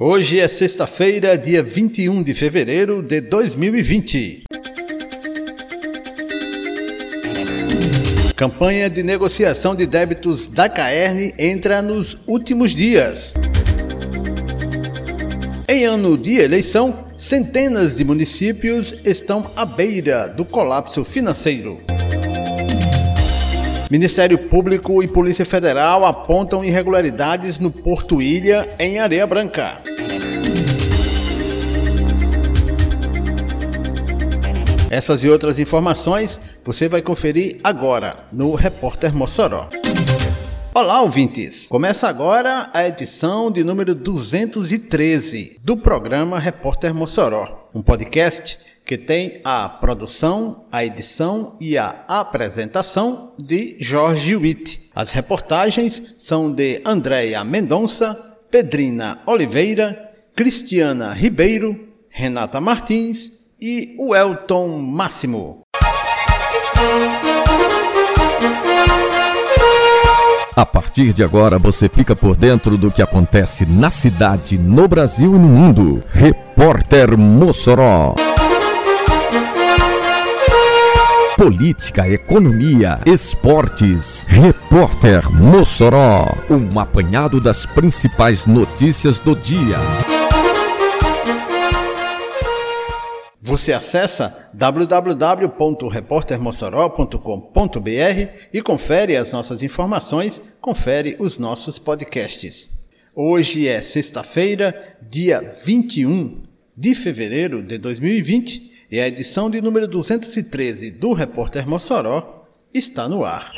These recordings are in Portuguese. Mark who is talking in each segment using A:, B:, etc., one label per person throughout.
A: Hoje é sexta-feira, dia 21 de fevereiro de 2020. Campanha de negociação de débitos da Caerne entra nos últimos dias. Em ano de eleição, centenas de municípios estão à beira do colapso financeiro. Ministério Público e Polícia Federal apontam irregularidades no Porto Ilha, em Areia Branca. Essas e outras informações você vai conferir agora no Repórter Mossoró. Olá, ouvintes! Começa agora a edição de número 213 do programa Repórter Mossoró, um podcast que tem a produção, a edição e a apresentação de Jorge Witt. As reportagens são de Andréia Mendonça, Pedrina Oliveira, Cristiana Ribeiro, Renata Martins e o Elton Máximo.
B: A partir de agora você fica por dentro do que acontece na cidade, no Brasil e no mundo. Repórter Mossoró. Política, economia, esportes. Repórter Mossoró. Um apanhado das principais notícias do dia.
A: Você acessa www.reportermossoró.com.br e confere as nossas informações, confere os nossos podcasts. Hoje é sexta-feira, dia 21 de fevereiro de 2020 e a edição de número 213 do Repórter Mossoró está no ar.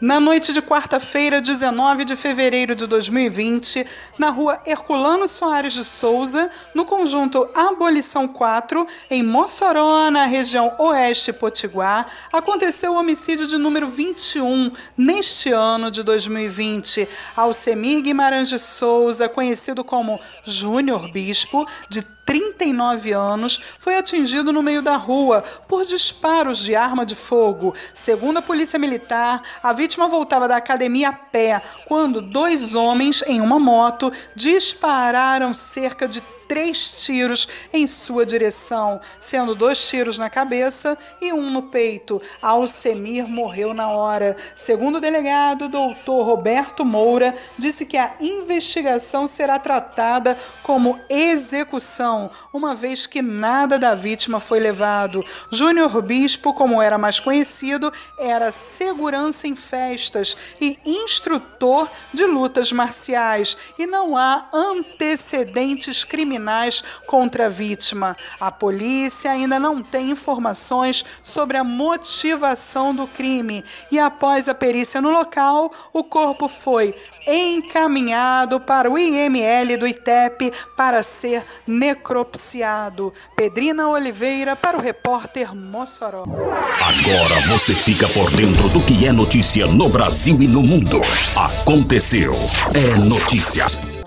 C: Na noite de quarta-feira, 19 de fevereiro de 2020, na rua Herculano Soares de Souza, no conjunto Abolição 4, em Mossoró, na região oeste potiguar, aconteceu o homicídio de número 21 neste ano de 2020. Alcemir Guimarães de Souza, conhecido como Júnior Bispo, de 39 anos, foi atingido no meio da rua por disparos de arma de fogo. Segundo a Polícia Militar, a vítima voltava da academia a pé quando dois homens em uma moto dispararam cerca de três tiros em sua direção, sendo dois tiros na cabeça e um no peito. Alcemir morreu na hora. Segundo o delegado, doutor Roberto Moura, disse que a investigação será tratada como execução, uma vez que nada da vítima foi levado. Júnior Bispo, como era mais conhecido, era segurança em festas e instrutor de lutas marciais e não há antecedentes criminais criminais contra a vítima. A polícia ainda não tem informações sobre a motivação do crime e, após a perícia no local, o corpo foi encaminhado para o IML do ITEP para ser necropsiado. Pedrina Oliveira para o repórter Mossoró.
D: Agora você fica por dentro do que é notícia no Brasil e no mundo. Aconteceu. É notícias.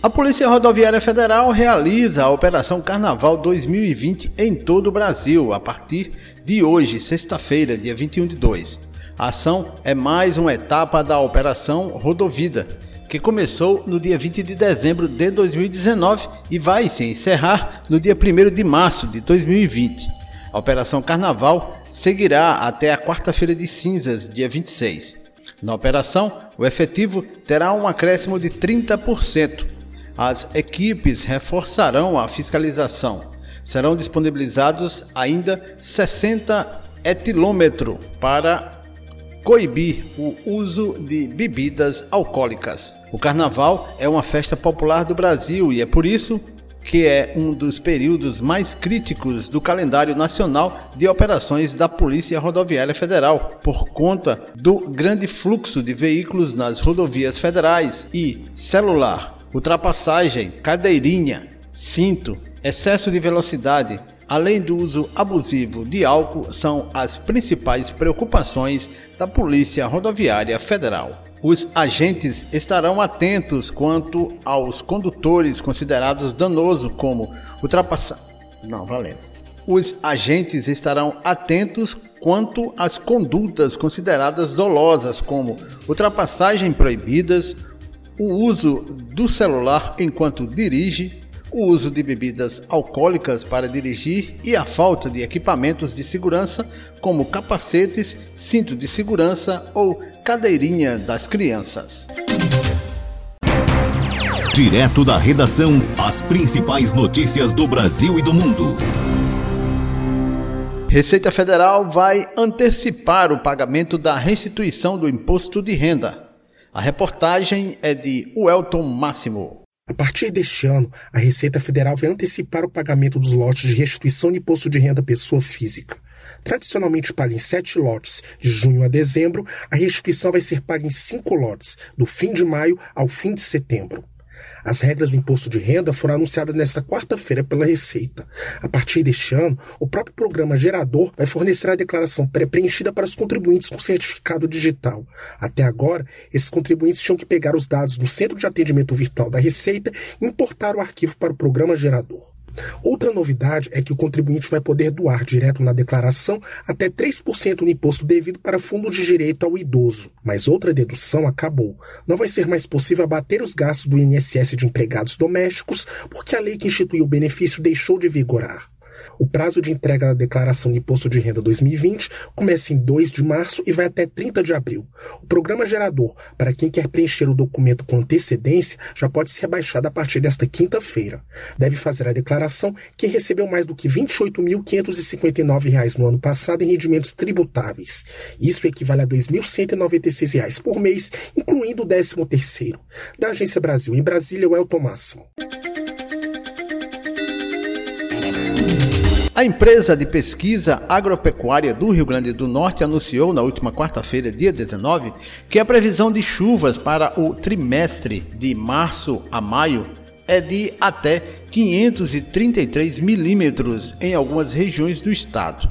A: A Polícia Rodoviária Federal realiza a Operação Carnaval 2020 em todo o Brasil a partir de hoje, sexta-feira, dia 21 de 2. A ação é mais uma etapa da Operação Rodovida, que começou no dia 20 de dezembro de 2019 e vai se encerrar no dia 1 de março de 2020. A Operação Carnaval seguirá até a quarta-feira de cinzas, dia 26. Na operação, o efetivo terá um acréscimo de 30% as equipes reforçarão a fiscalização. Serão disponibilizados ainda 60 etilômetros para coibir o uso de bebidas alcoólicas. O carnaval é uma festa popular do Brasil e é por isso que é um dos períodos mais críticos do calendário nacional de operações da Polícia Rodoviária Federal, por conta do grande fluxo de veículos nas rodovias federais e celular ultrapassagem, cadeirinha, cinto, excesso de velocidade, além do uso abusivo de álcool, são as principais preocupações da Polícia Rodoviária Federal. Os agentes estarão atentos quanto aos condutores considerados danosos como ultrapassagem. Não, valendo. Os agentes estarão atentos quanto às condutas consideradas dolosas, como ultrapassagem proibidas, o uso do celular enquanto dirige, o uso de bebidas alcoólicas para dirigir e a falta de equipamentos de segurança, como capacetes, cinto de segurança ou cadeirinha das crianças.
D: Direto da redação, as principais notícias do Brasil e do mundo.
A: Receita Federal vai antecipar o pagamento da restituição do imposto de renda. A reportagem é de Welton Máximo.
E: A partir deste ano, a Receita Federal vai antecipar o pagamento dos lotes de restituição de imposto de renda pessoa física. Tradicionalmente paga em sete lotes, de junho a dezembro, a restituição vai ser paga em cinco lotes, do fim de maio ao fim de setembro. As regras do imposto de renda foram anunciadas nesta quarta-feira pela Receita. A partir deste ano, o próprio programa gerador vai fornecer a declaração pré-preenchida para os contribuintes com certificado digital. Até agora, esses contribuintes tinham que pegar os dados no centro de atendimento virtual da Receita e importar o arquivo para o programa gerador. Outra novidade é que o contribuinte vai poder doar direto na declaração até 3% no imposto devido para fundo de direito ao idoso. Mas outra dedução acabou. Não vai ser mais possível abater os gastos do INSS de empregados domésticos porque a lei que instituiu o benefício deixou de vigorar. O prazo de entrega da declaração de imposto de renda 2020 começa em 2 de março e vai até 30 de abril. O programa gerador, para quem quer preencher o documento com antecedência, já pode ser rebaixado a partir desta quinta-feira. Deve fazer a declaração quem recebeu mais do que R$ 28.559 no ano passado em rendimentos tributáveis. Isso equivale a R$ 2.196 por mês, incluindo o 13º. Da Agência Brasil, em Brasília, o Elton Máximo.
A: A empresa de pesquisa agropecuária do Rio Grande do Norte anunciou na última quarta-feira, dia 19, que a previsão de chuvas para o trimestre de março a maio é de até 533 milímetros em algumas regiões do estado.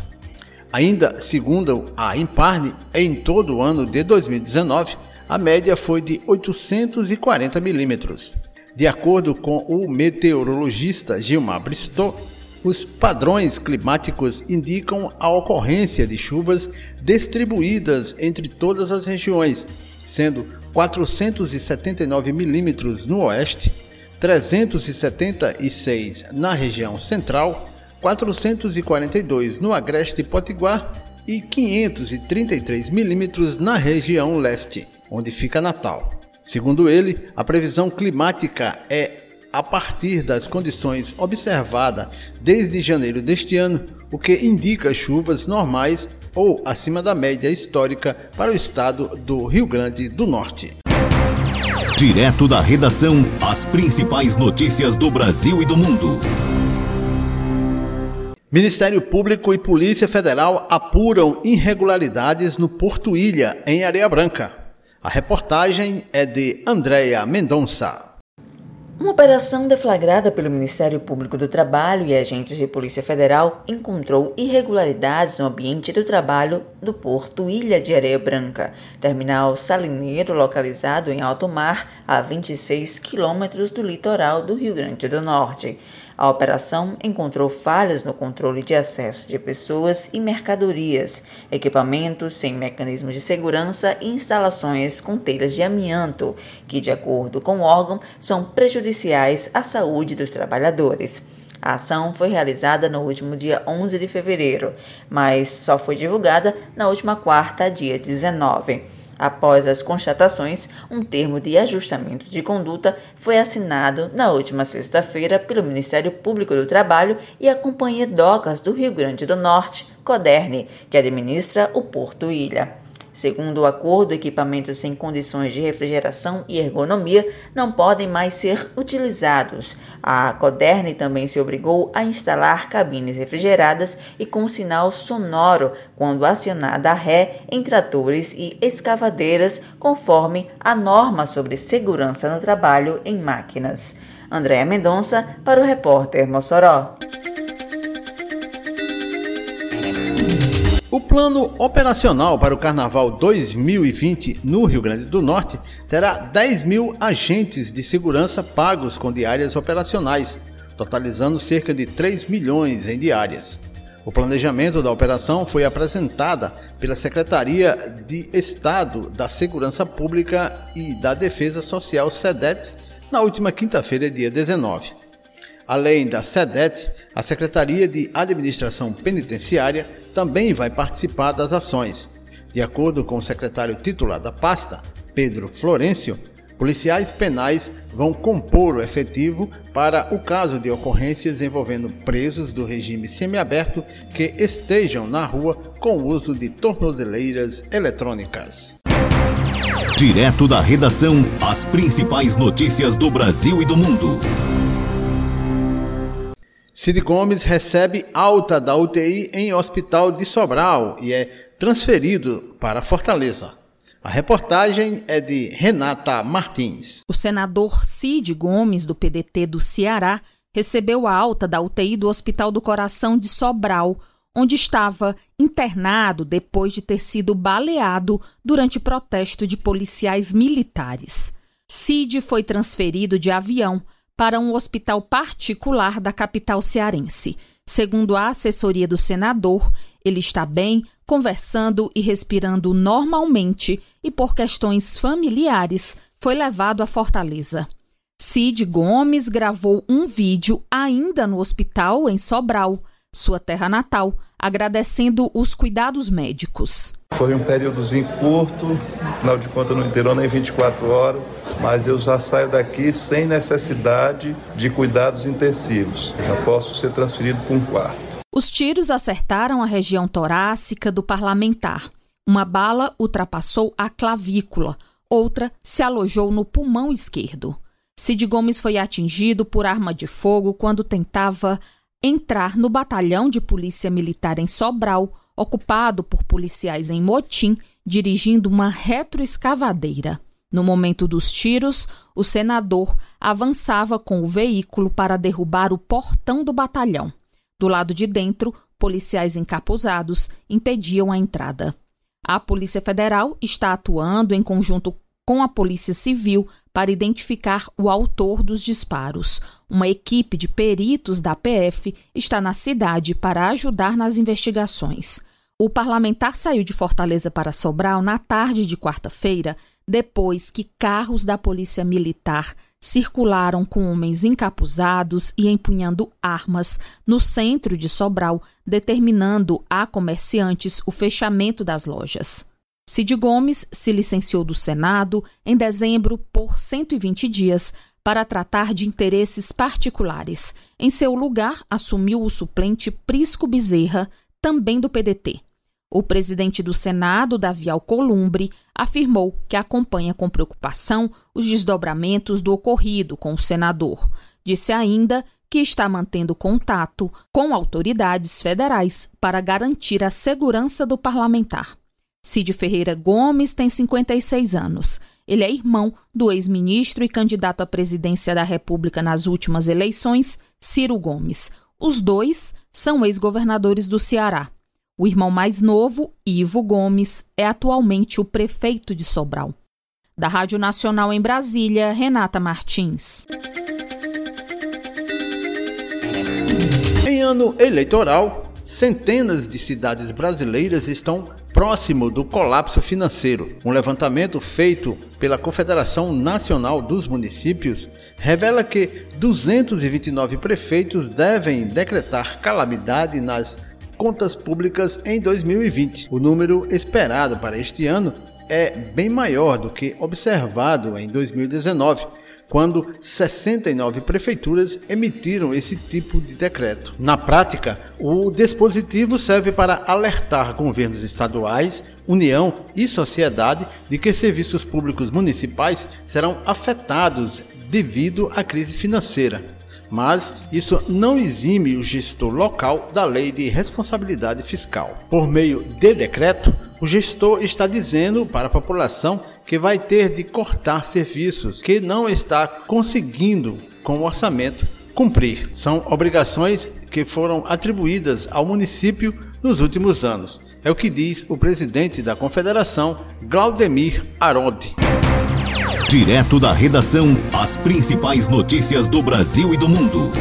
A: Ainda segundo a Imparne, em todo o ano de 2019, a média foi de 840 milímetros. De acordo com o meteorologista Gilmar Bristol, os padrões climáticos indicam a ocorrência de chuvas distribuídas entre todas as regiões, sendo 479 milímetros no oeste, 376 na região central, 442 no agreste potiguar e 533 milímetros na região leste, onde fica Natal. Segundo ele, a previsão climática é a partir das condições observadas desde janeiro deste ano, o que indica chuvas normais ou acima da média histórica para o estado do Rio Grande do Norte.
D: Direto da redação, as principais notícias do Brasil e do mundo.
A: Ministério Público e Polícia Federal apuram irregularidades no Porto Ilha, em Areia Branca. A reportagem é de Andréa Mendonça.
F: Uma operação deflagrada pelo Ministério Público do Trabalho e agentes de Polícia Federal encontrou irregularidades no ambiente do trabalho do Porto Ilha de Areia Branca, terminal salineiro localizado em alto mar, a 26 quilômetros do litoral do Rio Grande do Norte. A operação encontrou falhas no controle de acesso de pessoas e mercadorias, equipamentos sem mecanismos de segurança e instalações com telhas de amianto, que, de acordo com o órgão, são prejudiciais à saúde dos trabalhadores. A ação foi realizada no último dia 11 de fevereiro, mas só foi divulgada na última quarta, dia 19. Após as constatações, um termo de ajustamento de conduta foi assinado na última sexta-feira pelo Ministério Público do Trabalho e a Companhia Docas do Rio Grande do Norte, Coderne, que administra o Porto Ilha. Segundo o acordo, equipamentos sem condições de refrigeração e ergonomia não podem mais ser utilizados. A Coderne também se obrigou a instalar cabines refrigeradas e com sinal sonoro quando acionada a ré em tratores e escavadeiras, conforme a norma sobre segurança no trabalho em máquinas. Andréa Mendonça para o repórter Mossoró.
A: O plano operacional para o Carnaval 2020 no Rio Grande do Norte terá 10 mil agentes de segurança pagos com diárias operacionais, totalizando cerca de 3 milhões em diárias. O planejamento da operação foi apresentada pela Secretaria de Estado da Segurança Pública e da Defesa Social SEDET na última quinta-feira, dia 19. Além da SEDET, a Secretaria de Administração Penitenciária também vai participar das ações. De acordo com o secretário titular da pasta, Pedro Florencio, policiais penais vão compor o efetivo para o caso de ocorrências envolvendo presos do regime semiaberto que estejam na rua com uso de tornozeleiras eletrônicas.
D: Direto da redação, as principais notícias do Brasil e do mundo.
A: Cid Gomes recebe alta da UTI em hospital de Sobral e é transferido para Fortaleza. A reportagem é de Renata Martins.
G: O senador Cid Gomes, do PDT do Ceará, recebeu a alta da UTI do Hospital do Coração de Sobral, onde estava internado depois de ter sido baleado durante protesto de policiais militares. Cid foi transferido de avião para um hospital particular da capital cearense. Segundo a assessoria do senador, ele está bem, conversando e respirando normalmente e, por questões familiares, foi levado a Fortaleza. Cid Gomes gravou um vídeo ainda no hospital em Sobral, sua terra natal, agradecendo os cuidados médicos.
H: Foi um períodozinho curto, afinal de contas não inteirou nem 24 horas, mas eu já saio daqui sem necessidade de cuidados intensivos. Já posso ser transferido para um quarto.
G: Os tiros acertaram a região torácica do parlamentar. Uma bala ultrapassou a clavícula, outra se alojou no pulmão esquerdo. Cid Gomes foi atingido por arma de fogo quando tentava entrar no batalhão de polícia militar em Sobral, ocupado por policiais em motim, dirigindo uma retroescavadeira. No momento dos tiros, o senador avançava com o veículo para derrubar o portão do batalhão. Do lado de dentro, policiais encapuzados impediam a entrada. A Polícia Federal está atuando em conjunto com a Polícia Civil para identificar o autor dos disparos. Uma equipe de peritos da PF está na cidade para ajudar nas investigações. O parlamentar saiu de Fortaleza para Sobral na tarde de quarta-feira, depois que carros da Polícia Militar circularam com homens encapuzados e empunhando armas no centro de Sobral, determinando a comerciantes o fechamento das lojas. Cid Gomes se licenciou do Senado em dezembro por 120 dias para tratar de interesses particulares. Em seu lugar, assumiu o suplente Prisco Bezerra, também do PDT. O presidente do Senado, Davi Alcolumbre, afirmou que acompanha com preocupação os desdobramentos do ocorrido com o senador. Disse ainda que está mantendo contato com autoridades federais para garantir a segurança do parlamentar. Cid Ferreira Gomes tem 56 anos. Ele é irmão do ex-ministro e candidato à presidência da República nas últimas eleições, Ciro Gomes. Os dois são ex-governadores do Ceará. O irmão mais novo, Ivo Gomes, é atualmente o prefeito de Sobral. Da Rádio Nacional em Brasília, Renata Martins.
A: Em ano eleitoral, centenas de cidades brasileiras estão próximo do colapso financeiro. Um levantamento feito pela Confederação Nacional dos Municípios revela que 229 prefeitos devem decretar calamidade nas contas públicas em 2020. O número esperado para este ano é bem maior do que observado em 2019, quando 69 prefeituras emitiram esse tipo de decreto. Na prática, o dispositivo serve para alertar governos estaduais, União e sociedade de que serviços públicos municipais serão afetados devido à crise financeira mas isso não exime o gestor local da lei de responsabilidade fiscal. Por meio de decreto, o gestor está dizendo para a população que vai ter de cortar serviços que não está conseguindo, com o orçamento, cumprir. São obrigações que foram atribuídas ao município nos últimos anos. É o que diz o presidente da Confederação, Glaudemir Aronde.
D: Direto da redação, as principais notícias do Brasil e do mundo.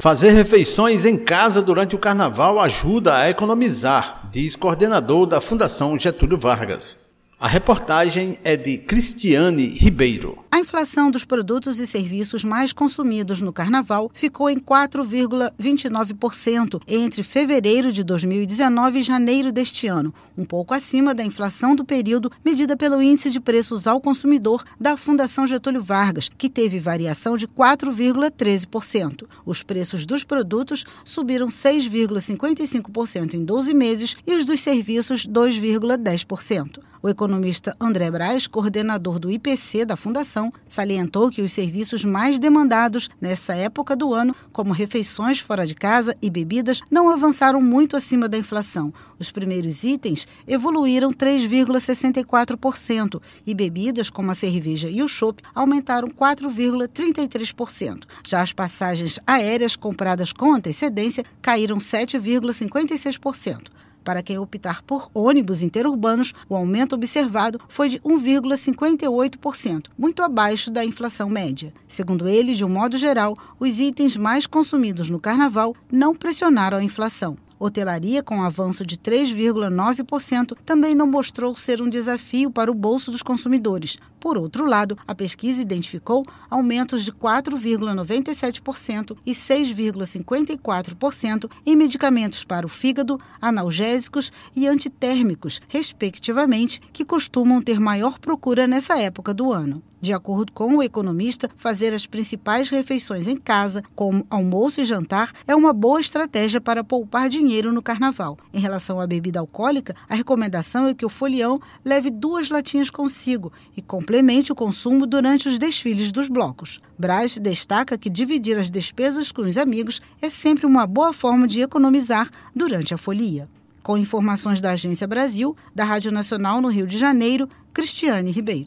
A: Fazer refeições em casa durante o carnaval ajuda a economizar, diz coordenador da Fundação Getúlio Vargas. A reportagem é de Cristiane Ribeiro.
I: A inflação dos produtos e serviços mais consumidos no carnaval ficou em 4,29% entre fevereiro de 2019 e janeiro deste ano, um pouco acima da inflação do período medida pelo Índice de Preços ao Consumidor da Fundação Getúlio Vargas, que teve variação de 4,13%. Os preços dos produtos subiram 6,55% em 12 meses e os dos serviços 2,10%. O economista André Braz, coordenador do IPC da Fundação, salientou que os serviços mais demandados nessa época do ano, como refeições fora de casa e bebidas, não avançaram muito acima da inflação. Os primeiros itens evoluíram 3,64% e bebidas como a cerveja e o chopp aumentaram 4,33%. Já as passagens aéreas compradas com antecedência caíram 7,56%. Para quem optar por ônibus interurbanos, o aumento observado foi de 1,58%, muito abaixo da inflação média. Segundo ele, de um modo geral, os itens mais consumidos no carnaval não pressionaram a inflação. Hotelaria, com avanço de 3,9%, também não mostrou ser um desafio para o bolso dos consumidores. Por outro lado, a pesquisa identificou aumentos de 4,97% e 6,54% em medicamentos para o fígado, analgésicos e antitérmicos, respectivamente, que costumam ter maior procura nessa época do ano. De acordo com o economista, fazer as principais refeições em casa, como almoço e jantar, é uma boa estratégia para poupar dinheiro no carnaval. Em relação à bebida alcoólica, a recomendação é que o folião leve duas latinhas consigo e complemente o consumo durante os desfiles dos blocos. Braz destaca que dividir as despesas com os amigos é sempre uma boa forma de economizar durante a folia. Com informações da Agência Brasil, da Rádio Nacional no Rio de Janeiro, Cristiane Ribeiro.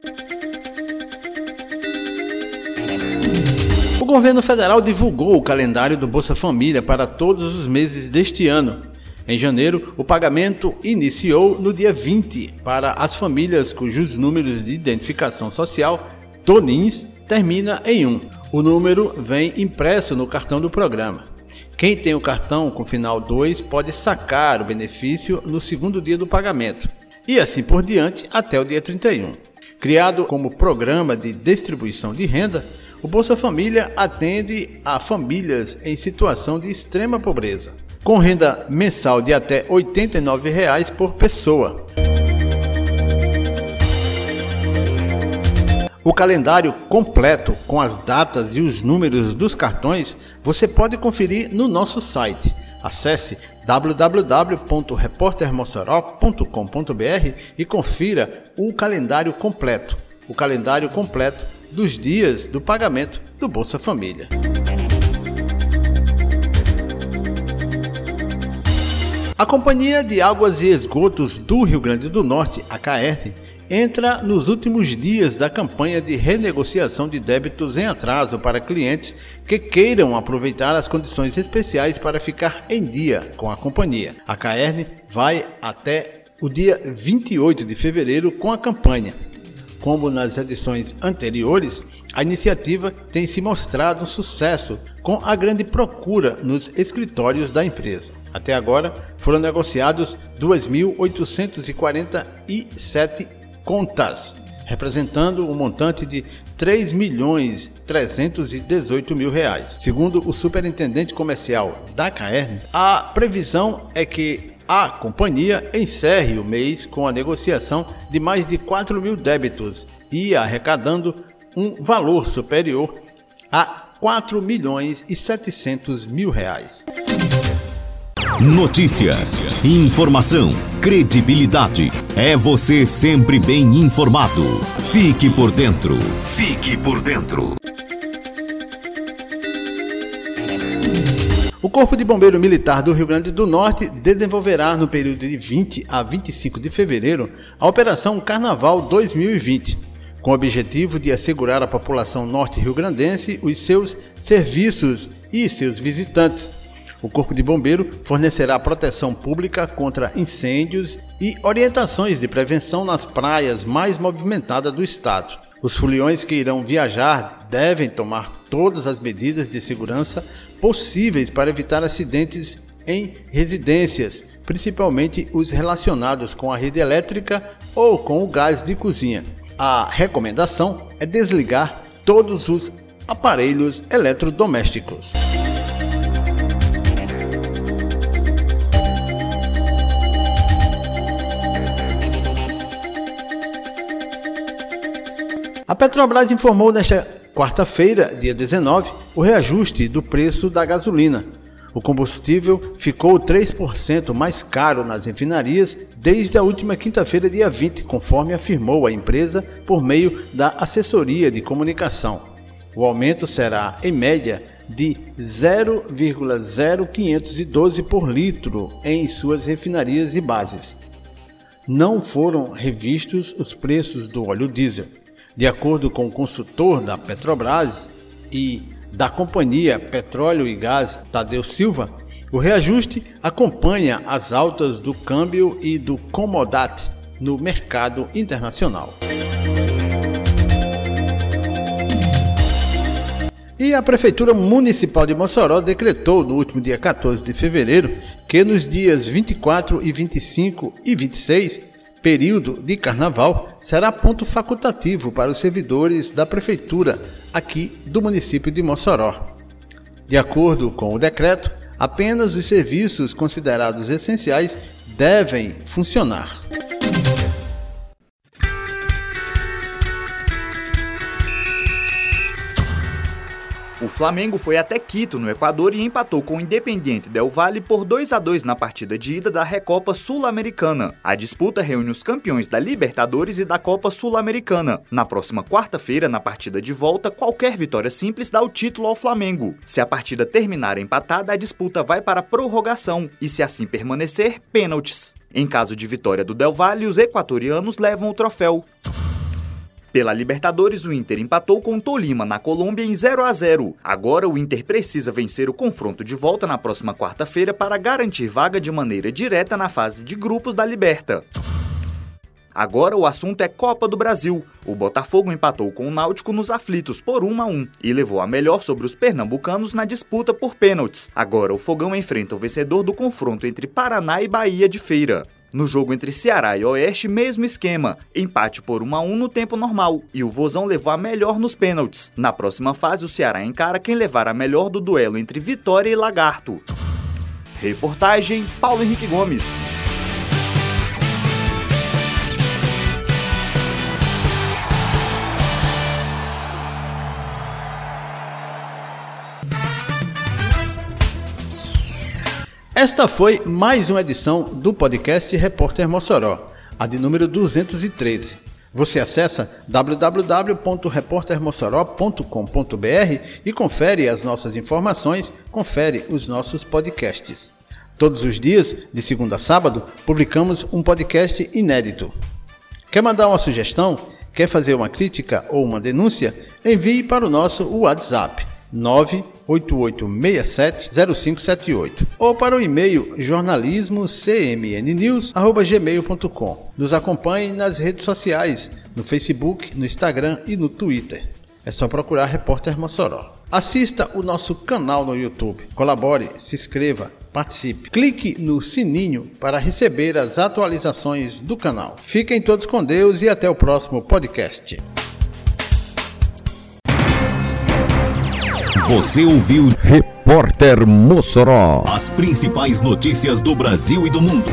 A: O governo federal divulgou o calendário do Bolsa Família para todos os meses deste ano. Em janeiro, o pagamento iniciou no dia 20 para as famílias cujos números de identificação social, TONINS, termina em 1. O número vem impresso no cartão do programa. Quem tem o cartão com final 2 pode sacar o benefício no segundo dia do pagamento, e assim por diante até o dia 31. Criado como programa de distribuição de renda, o Bolsa Família atende a famílias em situação de extrema pobreza, com renda mensal de até 89 reais por pessoa. O calendário completo com as datas e os números dos cartões você pode conferir no nosso site. Acesse www.reportermossoró.com.br e confira o calendário completo. O calendário completo dos dias do pagamento do Bolsa Família. A Companhia de Águas e Esgotos do Rio Grande do Norte, a CAERN, entra nos últimos dias da campanha de renegociação de débitos em atraso para clientes que queiram aproveitar as condições especiais para ficar em dia com a companhia. A CAERN vai até o dia 28 de fevereiro com a campanha. Como nas edições anteriores, a iniciativa tem se mostrado um sucesso com a grande procura nos escritórios da empresa. Até agora foram negociados 2.847 contas, representando um montante de 3 milhões 318 mil reais. Segundo o superintendente comercial da CAERN, a previsão é que a companhia encerre o mês com a negociação de mais de 4 mil débitos e arrecadando um valor superior a 4 milhões e 700 mil reais.
D: Notícia, informação, credibilidade. É você sempre bem informado. Fique por dentro. Fique por dentro.
A: O Corpo de Bombeiro Militar do Rio Grande do Norte desenvolverá no período de 20 a 25 de fevereiro a Operação Carnaval 2020, com o objetivo de assegurar à população norte-riograndense os seus serviços e seus visitantes. O Corpo de Bombeiro fornecerá proteção pública contra incêndios e orientações de prevenção nas praias mais movimentadas do estado. Os foliões que irão viajar devem tomar todas as medidas de segurança possíveis para evitar acidentes em residências, principalmente os relacionados com a rede elétrica ou com o gás de cozinha. A recomendação é desligar todos os aparelhos eletrodomésticos. A Petrobras informou nesta quarta-feira, dia 19, o reajuste do preço da gasolina. O combustível ficou 3% mais caro nas refinarias desde a última quinta-feira, dia 20, conforme afirmou a empresa por meio da assessoria de comunicação. O aumento será, em média, de 0,0512 por litro em suas refinarias e bases. Não foram revistos os preços do óleo diesel. De acordo com o consultor da Petrobras e da companhia Petróleo e Gás Tadeu Silva, o reajuste acompanha as altas do câmbio e do Comodat no mercado internacional. E a Prefeitura Municipal de Mossoró decretou no último dia 14 de fevereiro que nos dias 24 e 25 e 26 período de carnaval será ponto facultativo para os servidores da prefeitura aqui do município de Mossoró. De acordo com o decreto, apenas os serviços considerados essenciais devem funcionar.
J: O Flamengo foi até Quito, no Equador, e empatou com o Independiente Del Valle por 2 a 2 na partida de ida da Recopa Sul-Americana. A disputa reúne os campeões da Libertadores e da Copa Sul-Americana. Na próxima quarta-feira, na partida de volta, qualquer vitória simples dá o título ao Flamengo. Se a partida terminar empatada, a disputa vai para a prorrogação e, se assim permanecer, pênaltis. Em caso de vitória do Del Valle, os equatorianos levam o troféu. Pela Libertadores, o Inter empatou com Tolima na Colômbia em 0 a 0. Agora o Inter precisa vencer o confronto de volta na próxima quarta-feira para garantir vaga de maneira direta na fase de grupos da Liberta. Agora o assunto é Copa do Brasil. O Botafogo empatou com o Náutico nos aflitos por 1 a 1 e levou a melhor sobre os pernambucanos na disputa por pênaltis. Agora o Fogão enfrenta o vencedor do confronto entre Paraná e Bahia de Feira. No jogo entre Ceará e Oeste, mesmo esquema. Empate por 1 a 1 no tempo normal e o Vozão levou a melhor nos pênaltis. Na próxima fase, o Ceará encara quem levar a melhor do duelo entre Vitória e Lagarto. Reportagem Paulo Henrique Gomes.
A: Esta foi mais uma edição do podcast Repórter Mossoró, a de número 213. Você acessa www.reportermossoró.com.br e confere as nossas informações, confere os nossos podcasts. Todos os dias, de segunda a sábado, publicamos um podcast inédito. Quer mandar uma sugestão? Quer fazer uma crítica ou uma denúncia? Envie para o nosso WhatsApp 9 8867-0578 ou para o e-mail jornalismocmnnews.gmail.com. Nos acompanhe nas redes sociais, no Facebook, no Instagram e no Twitter. É só procurar Repórter Mossoró. Assista o nosso canal no YouTube. Colabore, se inscreva, participe. Clique no sininho para receber as atualizações do canal. Fiquem todos com Deus e até o próximo podcast.
D: Você ouviu
B: Repórter Mossoró.
D: As principais notícias do Brasil e do mundo.